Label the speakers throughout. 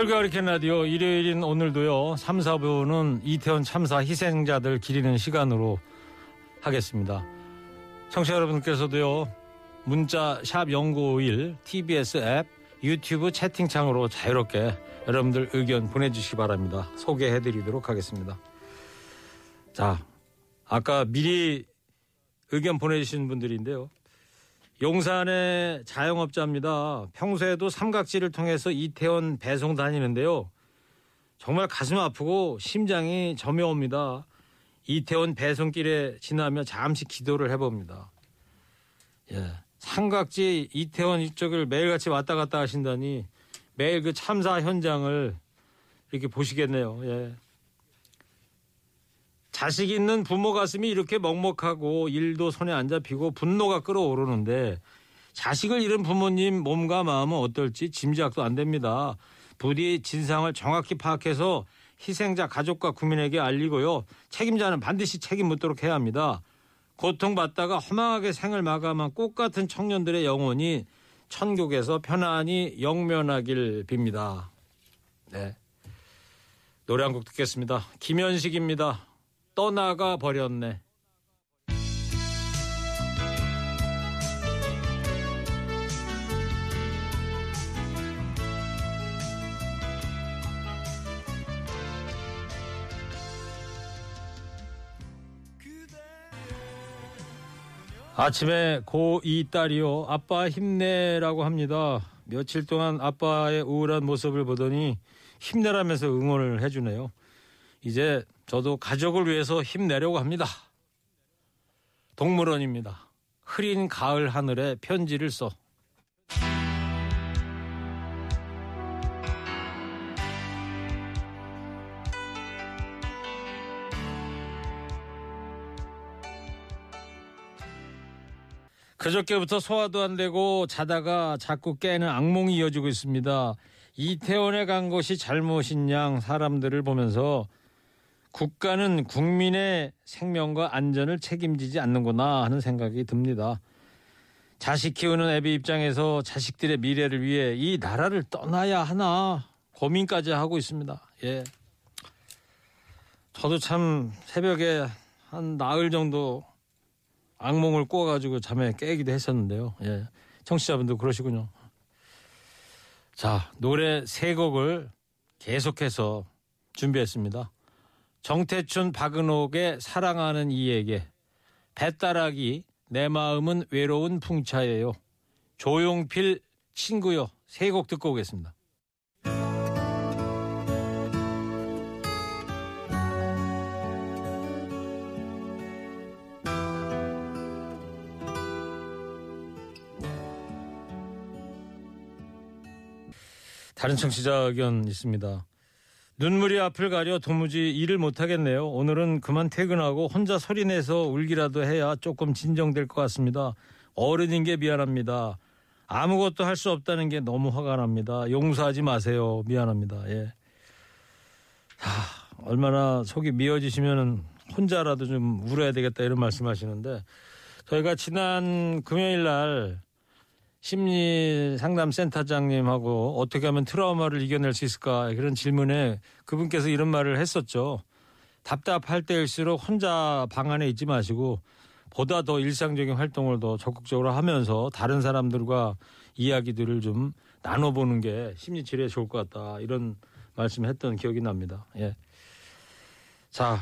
Speaker 1: 철가 허리케인 라디오 일요일인 오늘도요 3, 4부는 이태원 참사 희생자들 기리는 시간으로 하겠습니다. 청취자 여러분께서도요 문자 샵 0951 TBS 앱 유튜브 채팅창으로 자유롭게 여러분들 의견 보내주시기 바랍니다. 소개해드리도록 하겠습니다. 자 아까 미리 의견 보내주신 분들인데요 용산의 자영업자입니다. 평소에도 삼각지를 통해서 이태원 배송 다니는데요. 정말 가슴 아프고 심장이 저며옵니다. 이태원 배송길에 지나며 잠시 기도를 해봅니다. 예. 삼각지 이태원 이쪽을 매일같이 왔다 갔다 하신다니 매일 그 참사 현장을 이렇게 보시겠네요. 예. 자식 있는 부모 가슴이 이렇게 먹먹하고 일도 손에 안 잡히고 분노가 끓어오르는데 자식을 잃은 부모님 몸과 마음은 어떨지 짐작도 안 됩니다. 부디 진상을 정확히 파악해서 희생자 가족과 국민에게 알리고요. 책임자는 반드시 책임 묻도록 해야 합니다. 고통받다가 허망하게 생을 마감한 꽃 같은 청년들의 영혼이 천국에서 편안히 영면하길 빕니다. 네. 노래 한 곡 듣겠습니다. 김현식입니다. 떠나가 버렸네. 아침에 고2 딸이요. 아빠 힘내라고 합니다. 며칠 동안 아빠의 우울한 모습을 보더니 힘내라면서 응원을 해주네요. 이제 저도 가족을 위해서 힘내려고 합니다. 동물원입니다. 흐린 가을 하늘에 편지를 써. 그저께부터 소화도 안 되고 자다가 자꾸 깨는 악몽이 이어지고 있습니다. 이태원에 간 것이 잘못인 양 사람들을 보면서 국가는 국민의 생명과 안전을 책임지지 않는구나 하는 생각이 듭니다. 자식 키우는 애비 입장에서 자식들의 미래를 위해 이 나라를 떠나야 하나 고민까지 하고 있습니다. 예. 저도 참 새벽에 한 나흘 정도 악몽을 꾸어가지고 잠에 깨기도 했었는데요. 예. 청취자분도 그러시군요. 자, 노래 세 곡을 계속해서 준비했습니다. 정태춘 박은옥의 사랑하는 이에게 배따라기 내 마음은 외로운 풍차예요. 조용필 친구요 세 곡 듣고 오겠습니다. 다른 청취자 의견 있습니다. 눈물이 앞을 가려 도무지 일을 못하겠네요. 오늘은 그만 퇴근하고 혼자 소리내서 울기라도 해야 조금 진정될 것 같습니다. 어른인 게 미안합니다. 아무것도 할 수 없다는 게 너무 화가 납니다. 용서하지 마세요. 미안합니다. 예. 하, 얼마나 속이 미어지시면 혼자라도 좀 울어야 되겠다 이런 말씀하시는데 저희가 지난 금요일 날 심리 상담 센터장님하고 어떻게 하면 트라우마를 이겨낼 수 있을까 그런 질문에 그분께서 이런 말을 했었죠. 답답할 때일수록 혼자 방 안에 있지 마시고 보다 더 일상적인 활동을 더 적극적으로 하면서 다른 사람들과 이야기들을 좀 나눠보는 게 심리 치료에 좋을 것 같다 이런 말씀했던 기억이 납니다. 예. 자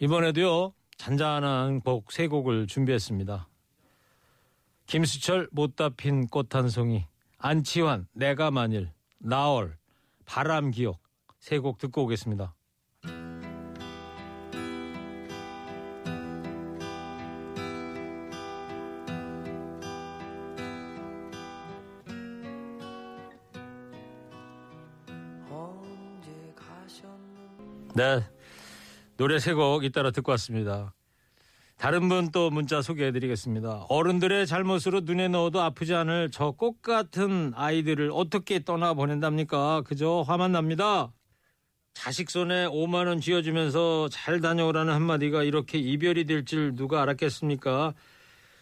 Speaker 1: 이번에도요 잔잔한 곡 세 곡을 준비했습니다. 김수철 못다 핀 꽃 한 송이 안치환 내가 만일 나얼 바람 기억 세 곡 듣고 오겠습니다. 네 노래 세 곡 잇따라 듣고 왔습니다. 다른 분 또 문자 소개해 드리겠습니다. 어른들의 잘못으로 눈에 넣어도 아프지 않을 저 꽃 같은 아이들을 어떻게 떠나 보낸답니까? 그저 화만 납니다. 자식 손에 5만 원 쥐어주면서 잘 다녀오라는 한마디가 이렇게 이별이 될 줄 누가 알았겠습니까?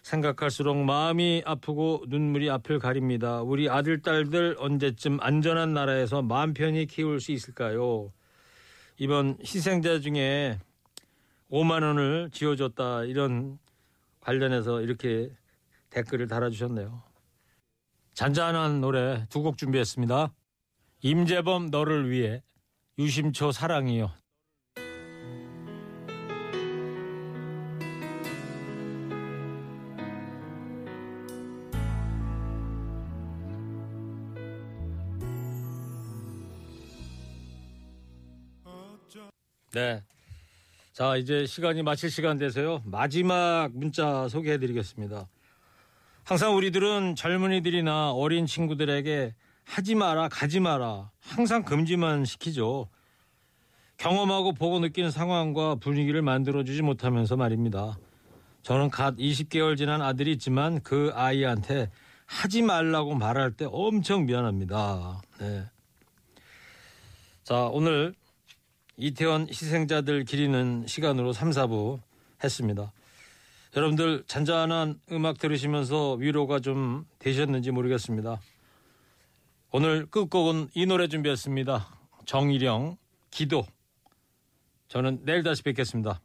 Speaker 1: 생각할수록 마음이 아프고 눈물이 앞을 가립니다. 우리 아들, 딸들 언제쯤 안전한 나라에서 마음 편히 키울 수 있을까요? 이번 희생자 중에 5만 원을 지어줬다 이런 관련해서 이렇게 댓글을 달아주셨네요. 잔잔한 노래 두 곡 준비했습니다. 임재범 너를 위해 유심초 사랑이요. 네. 자, 이제 시간이 마칠 시간 돼서요. 마지막 문자 소개해 드리겠습니다. 항상 우리들은 젊은이들이나 어린 친구들에게 하지 마라, 가지 마라. 항상 금지만 시키죠. 경험하고 보고 느끼는 상황과 분위기를 만들어주지 못하면서 말입니다. 저는 갓 20개월 지난 아들이 있지만 그 아이한테 하지 말라고 말할 때 엄청 미안합니다. 네. 자, 오늘 이태원 희생자들 기리는 시간으로 3, 4부 했습니다. 여러분들 잔잔한 음악 들으시면서 위로가 좀 되셨는지 모르겠습니다. 오늘 끝곡은 이 노래 준비했습니다. 정일영, 기도. 저는 내일 다시 뵙겠습니다.